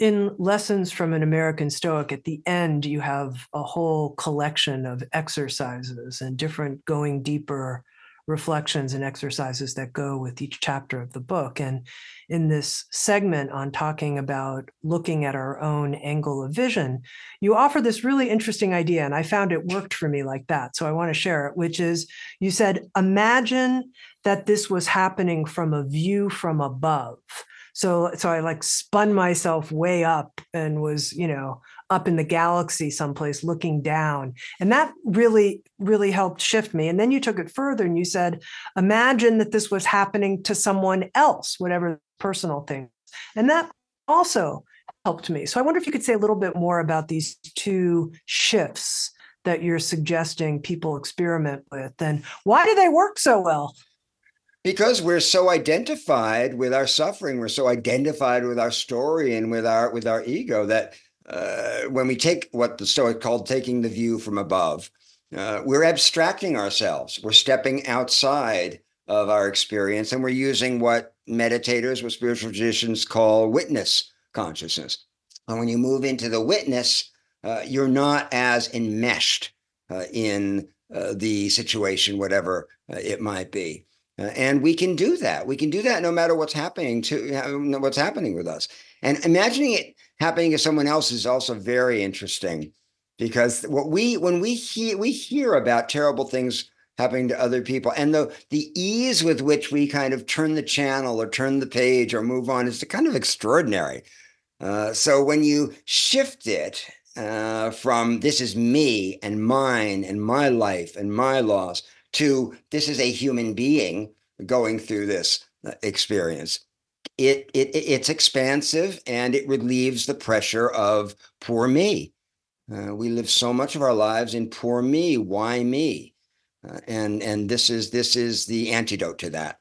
Speaker 1: In Lessons from an American Stoic, at the end, you have a whole collection of exercises and different going deeper reflections and exercises that go with each chapter of the book. And in this segment on talking about looking at our own angle of vision, you offer this really interesting idea. And I found it worked for me like that. So I want to share it, which is you said, imagine that this was happening from a view from above. So, so I like spun myself way up and was, you know, up in the galaxy someplace looking down. And that really, really helped shift me. And then you took it further and you said, imagine that this was happening to someone else, whatever personal thing. And that also helped me. So I wonder if you could say a little bit more about these two shifts that you're suggesting people experiment with and why do they work so well?
Speaker 2: Because we're so identified with our suffering, we're so identified with our story and with our with our ego that uh, when we take what the Stoic called taking the view from above, uh, we're abstracting ourselves. We're stepping outside of our experience, and we're using what meditators, what spiritual traditions call witness consciousness. And when you move into the witness, uh, you're not as enmeshed uh, in uh, the situation, whatever uh, it might be. Uh, and we can do that. We can do that no matter what's happening to what's happening with us. And imagining it happening to someone else is also very interesting because what we when we hear we hear about terrible things happening to other people and the the ease with which we kind of turn the channel or turn the page or move on is kind of extraordinary uh, so when you shift it uh, from this is me and mine and my life and my loss to this is a human being going through this uh, experience. It, it it's expansive and it relieves the pressure of poor me. Uh, we live so much of our lives in poor me. Why me? Uh, and and this is this is the antidote to that.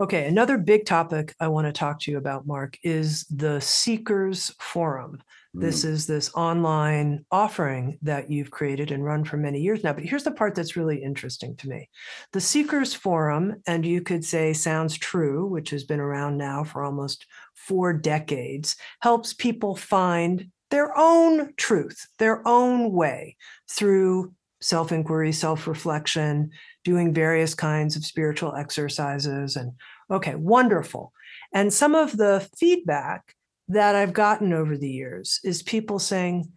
Speaker 1: Okay, another big topic I want to talk to you about, Mark, is the Seekers Forum. Mm. This is this online offering that you've created and run for many years now. But here's the part that's really interesting to me. The Seekers Forum, and you could say Sounds True, which has been around now for almost four decades, helps people find their own truth, their own way through self inquiry, self reflection, doing various kinds of spiritual exercises. And okay, wonderful. And some of the feedback that I've gotten over the years is people saying,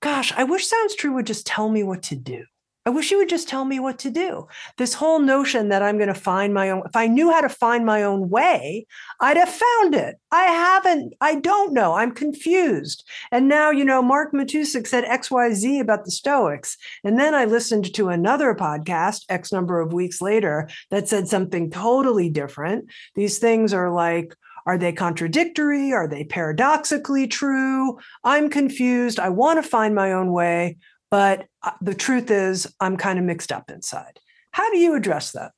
Speaker 1: Gosh, I wish Sounds True would just tell me what to do. I wish you would just tell me what to do. This whole notion that I'm going to find my own, if I knew how to find my own way, I'd have found it. I haven't, I don't know. I'm confused. And now, you know, Mark Matousek said XYZ about the Stoics. And then I listened to another podcast X number of weeks later that said something totally different. These things are like, are they contradictory? Are they paradoxically true? I'm confused. I want to find my own way. But uh, the truth is, I'm kind of mixed up inside. How do you address that?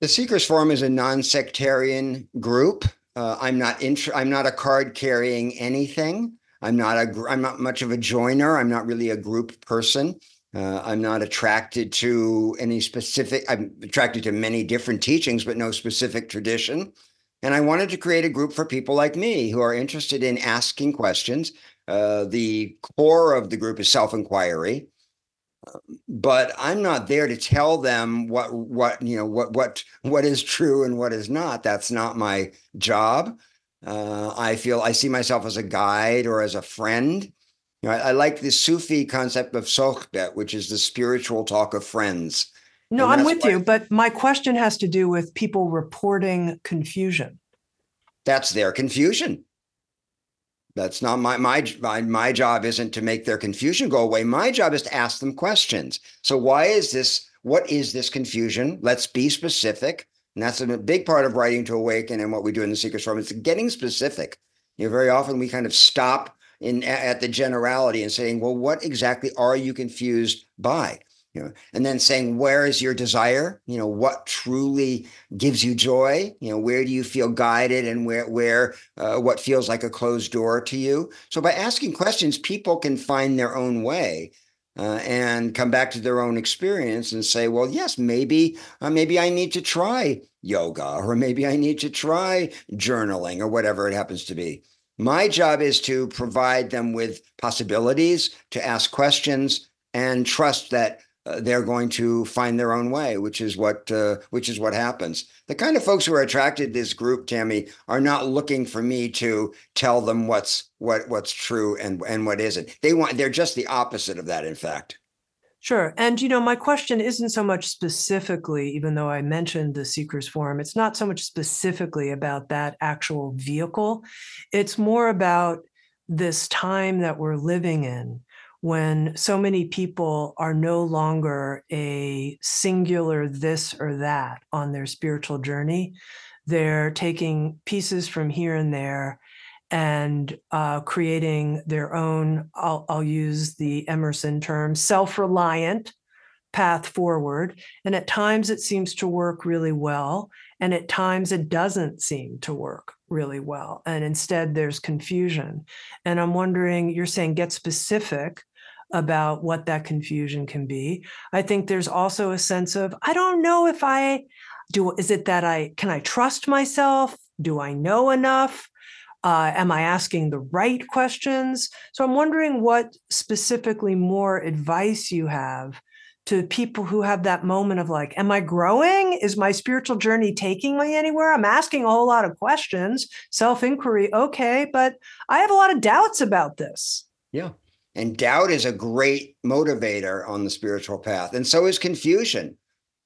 Speaker 2: The Seekers Forum is a non-sectarian group. Uh, I'm not int- I'm not a card carrying anything. I'm not a I'm not much of a joiner. I'm not really a group person. Uh, I'm not attracted to any specific. I'm attracted to many different teachings, but no specific tradition. And I wanted to create a group for people like me who are interested in asking questions, uh, the core of the group is self inquiry, but I'm not there to tell them what what you know what what what is true and what is not. That's not my job. Uh, I feel I see myself as a guide or as a friend. You know, I, I like the Sufi concept of sohbet, which is the spiritual talk of friends.
Speaker 1: No, I'm with you, but my question has to do with people reporting confusion.
Speaker 2: That's their confusion. That's not my, my my my job isn't to make their confusion go away. My job is to ask them questions. So why is this? What is this confusion? Let's be specific. And that's a big part of writing to awaken and what we do in the Seekers Forum is getting specific. You know, very often we kind of stop in at the generality and saying, well, what exactly are you confused by? You know, and then saying where is your desire? You know what truly gives you joy? You know where do you feel guided and where where uh, what feels like a closed door to you? So by asking questions people can find their own way uh, and come back to their own experience and say well yes maybe uh, maybe i need to try yoga or maybe i need to try journaling or whatever it happens to be. My job is to provide them with possibilities to ask questions and trust that uh, they're going to find their own way, which is what uh, which is what happens. The kind of folks who are attracted to this group, Tami, are not looking for me to tell them what's what what's true and and what isn't. They want they're just the opposite of that. In fact.
Speaker 1: Sure. And, you know, my question isn't so much specifically, even though I mentioned the Seekers Forum, it's not so much specifically about that actual vehicle. It's more about this time that we're living in when so many people are no longer a singular this or that on their spiritual journey they're taking pieces from here and there and uh, creating their own, I'll, I'll use the Emerson term, self reliant path forward. And at times it seems to work really well. And at times it doesn't seem to work really well. And instead there's confusion. And I'm wondering, you're saying get specific about what that confusion can be. I think there's also a sense of, I don't know if I do, is it that I can I trust myself? Do I know enough? Uh, am I asking the right questions? So I'm wondering what specifically more advice you have to people who have that moment of like, am I growing? Is my spiritual journey taking me anywhere? I'm asking a whole lot of questions, self inquiry, okay, but I have a lot of doubts about this.
Speaker 2: Yeah. And doubt is a great motivator on the spiritual path. And so is confusion.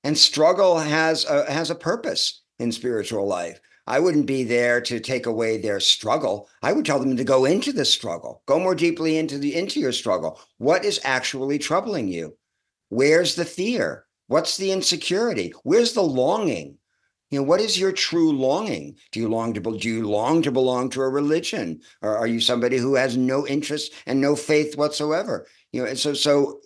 Speaker 2: And struggle has a, has a purpose in spiritual life. I wouldn't be there to take away their struggle. I would tell them to go into the struggle, go more deeply into the into your struggle. What is actually troubling you? Where's the fear? What's the insecurity? Where's the longing? You know, what is your true longing? Do you long to do you long to belong to a religion, or are you somebody who has no interest and no faith whatsoever? You know, and so so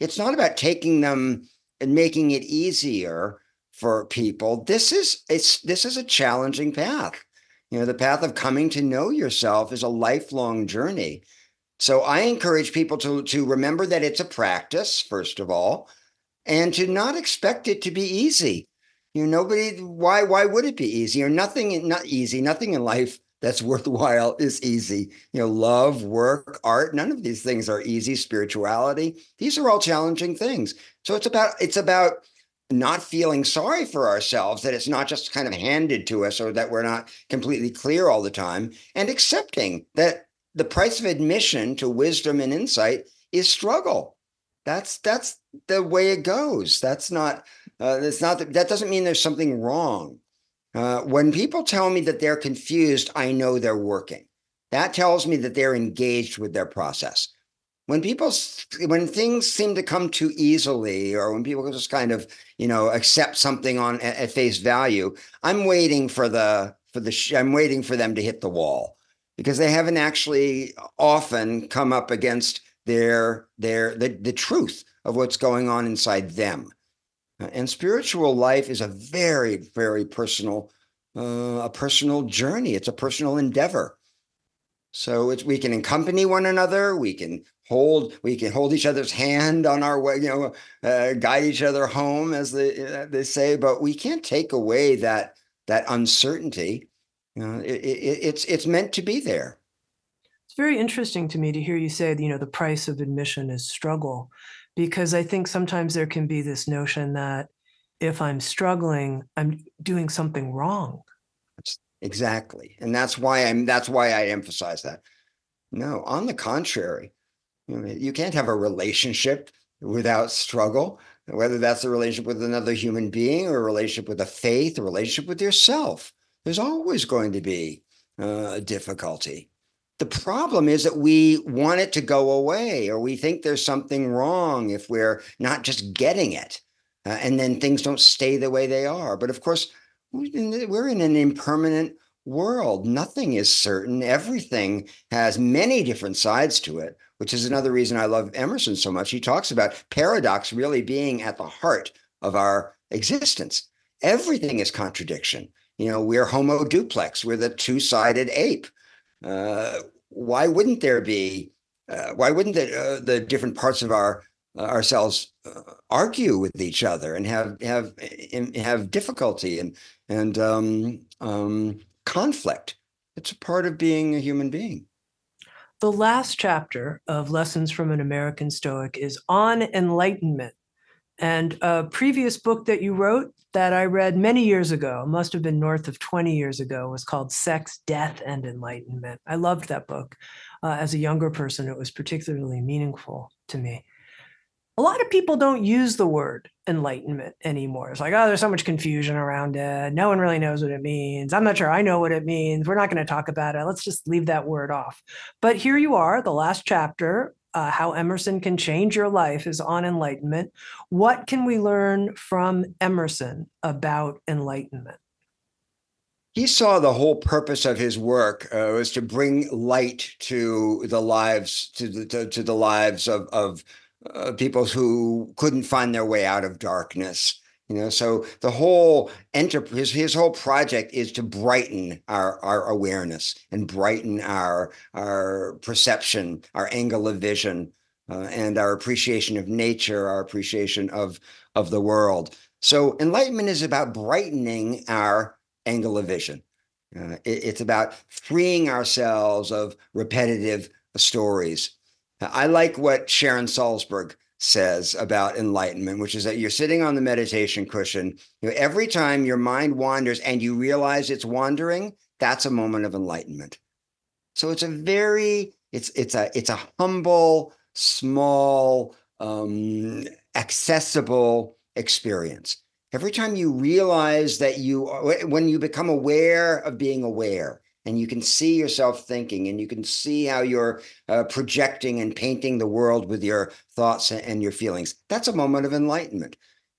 Speaker 2: it's not about taking them and making it easier for people. This is it's this is a challenging path. You know, the path of coming to know yourself is a lifelong journey. So I encourage people to to remember that it's a practice first of all, and to not expect it to be easy. You know, nobody. Why? Why would it be easy? Or nothing. Not easy. Nothing in life that's worthwhile is easy. You know, love, work, art. None of these things are easy. Spirituality. These are all challenging things. So it's about it's about not feeling sorry for ourselves that it's not just kind of handed to us or that we're not completely clear all the time and accepting that the price of admission to wisdom and insight is struggle. That's that's the way it goes. That's not. Uh, it's not that. That doesn't mean there's something wrong. Uh, when people tell me that they're confused, I know they're working. That tells me that they're engaged with their process. When people, when things seem to come too easily, or when people just kind of, you know, accept something on at, at face value, I'm waiting for the for the. I'm waiting for them to hit the wall because they haven't actually often come up against their their the, the truth of what's going on inside them. And spiritual life is a very very personal uh, a personal journey. It's a personal endeavor. So we can accompany one another. We can hold we can hold each other's hand on our way you know uh, guide each other home as they uh, they say but we can't take away that that uncertainty you know, it, it, it's it's meant to be there.
Speaker 1: It's very interesting to me to hear you say, you know, the price of admission is struggle, because I think sometimes there can be this notion that if I'm struggling, I'm doing something wrong.
Speaker 2: Exactly, and that's why I'm. That's why I emphasize that. No, on the contrary, you, know, you can't have a relationship without struggle. Whether that's a relationship with another human being or a relationship with a faith, a relationship with yourself there's always going to be uh, difficulty. The problem is that we want it to go away, or we think there's something wrong if we're not just getting it, uh, and then things don't stay the way they are. But of course, we're in an impermanent world. Nothing is certain. Everything has many different sides to it, which is another reason I love Emerson so much. He talks about paradox really being at the heart of our existence. Everything is contradiction you know, we're Homo duplex, we're the two sided ape. Uh, why wouldn't there be? Uh, why wouldn't the, uh, the different parts of our uh, ourselves uh, argue with each other and have have have difficulty and and um, um, conflict? It's a part of being a human being.
Speaker 1: The last chapter of Lessons from an American Stoic is on enlightenment. And a previous book that you wrote that I read many years ago, must have been north of 20 years ago, was called Sex, Death, and Enlightenment. I loved that book. Uh, as a younger person, it was particularly meaningful to me. A lot of people don't use the word enlightenment anymore. It's like, oh, there's so much confusion around it. No one really knows what it means. I'm not sure I know what it means. We're not going to talk about it. Let's just leave that word off. But here you are, the last chapter uh, how Emerson can change your life is on enlightenment. What can we learn from Emerson about enlightenment?
Speaker 2: he saw the whole purpose of his work uh, was to bring light to the lives to the to, to the lives of of uh, people who couldn't find their way out of darkness you know so the whole enterprise his, whole project is to brighten our our awareness and brighten our our perception our angle of vision uh, and our appreciation of nature our appreciation of of the world. So enlightenment is about brightening our angle of vision. Uh, it, it's about freeing ourselves of repetitive stories. I like what sharon salzberg says about enlightenment, which is that you're sitting on the meditation cushion. You know, every time your mind wanders and you realize it's wandering, that's a moment of enlightenment. So it's a very it's it's a it's a humble, small, um, accessible experience. Every time you realize that you when you become aware of being aware, and you can see yourself thinking and you can see how you're uh, projecting and painting the world with your thoughts and your feelings. That's a moment of enlightenment.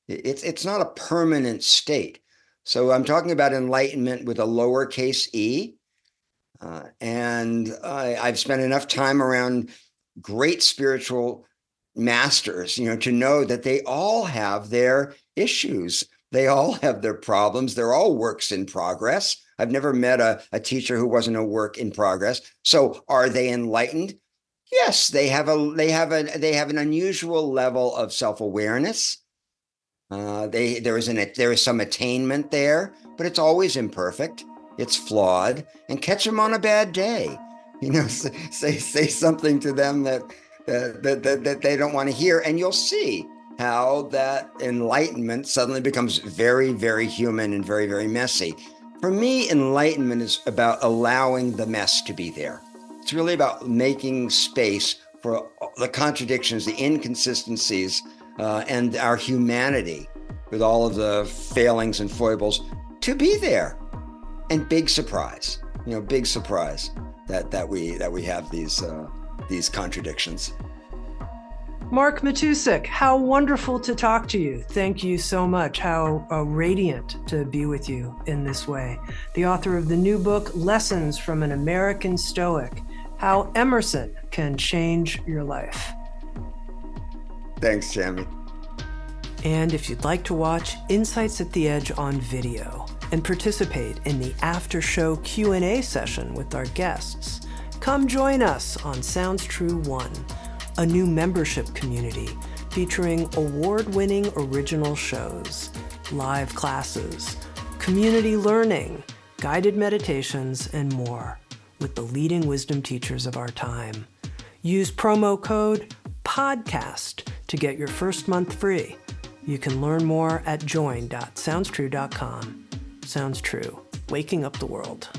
Speaker 2: It's it's not a permanent state. So i'm talking about enlightenment with a lowercase e uh, and I, i've spent enough time around great spiritual masters you know to know that they all have their issues they all have their problems they're all works in progress I've never met a, a teacher who wasn't a work in progress. So are they enlightened? Yes, they have a they have a they have an unusual level of self-awareness. Uh, they there is an there is some attainment there, but it's always imperfect. It's flawed, and catch them on a bad day. You know, say say, something to them that, uh, that that that they don't want to hear, and you'll see how that enlightenment suddenly becomes very very human and very very messy. For me, enlightenment is about allowing the mess to be there. It's really about making space for the contradictions, the inconsistencies, uh, and our humanity with all of the failings and foibles to be there. And big surprise, you know, big surprise that that we that we have these uh, these contradictions.
Speaker 1: Mark Matousek, how wonderful to talk to you. Thank you so much. How uh, radiant to be with you in this way. The author of the new book, Lessons from an American Stoic How Emerson Can Change Your Life.
Speaker 2: Thanks, Jamie.
Speaker 1: And if you'd like to watch Insights at the Edge on video and participate in the after show Q&A session with our guests, come join us on Sounds True 1 a new membership community featuring award winning original shows, live classes, community learning, guided meditations, and more with the leading wisdom teachers of our time. Use promo code PODCAST to get your first month free. You can learn more at join.soundstrue.com. Sounds True, waking up the world.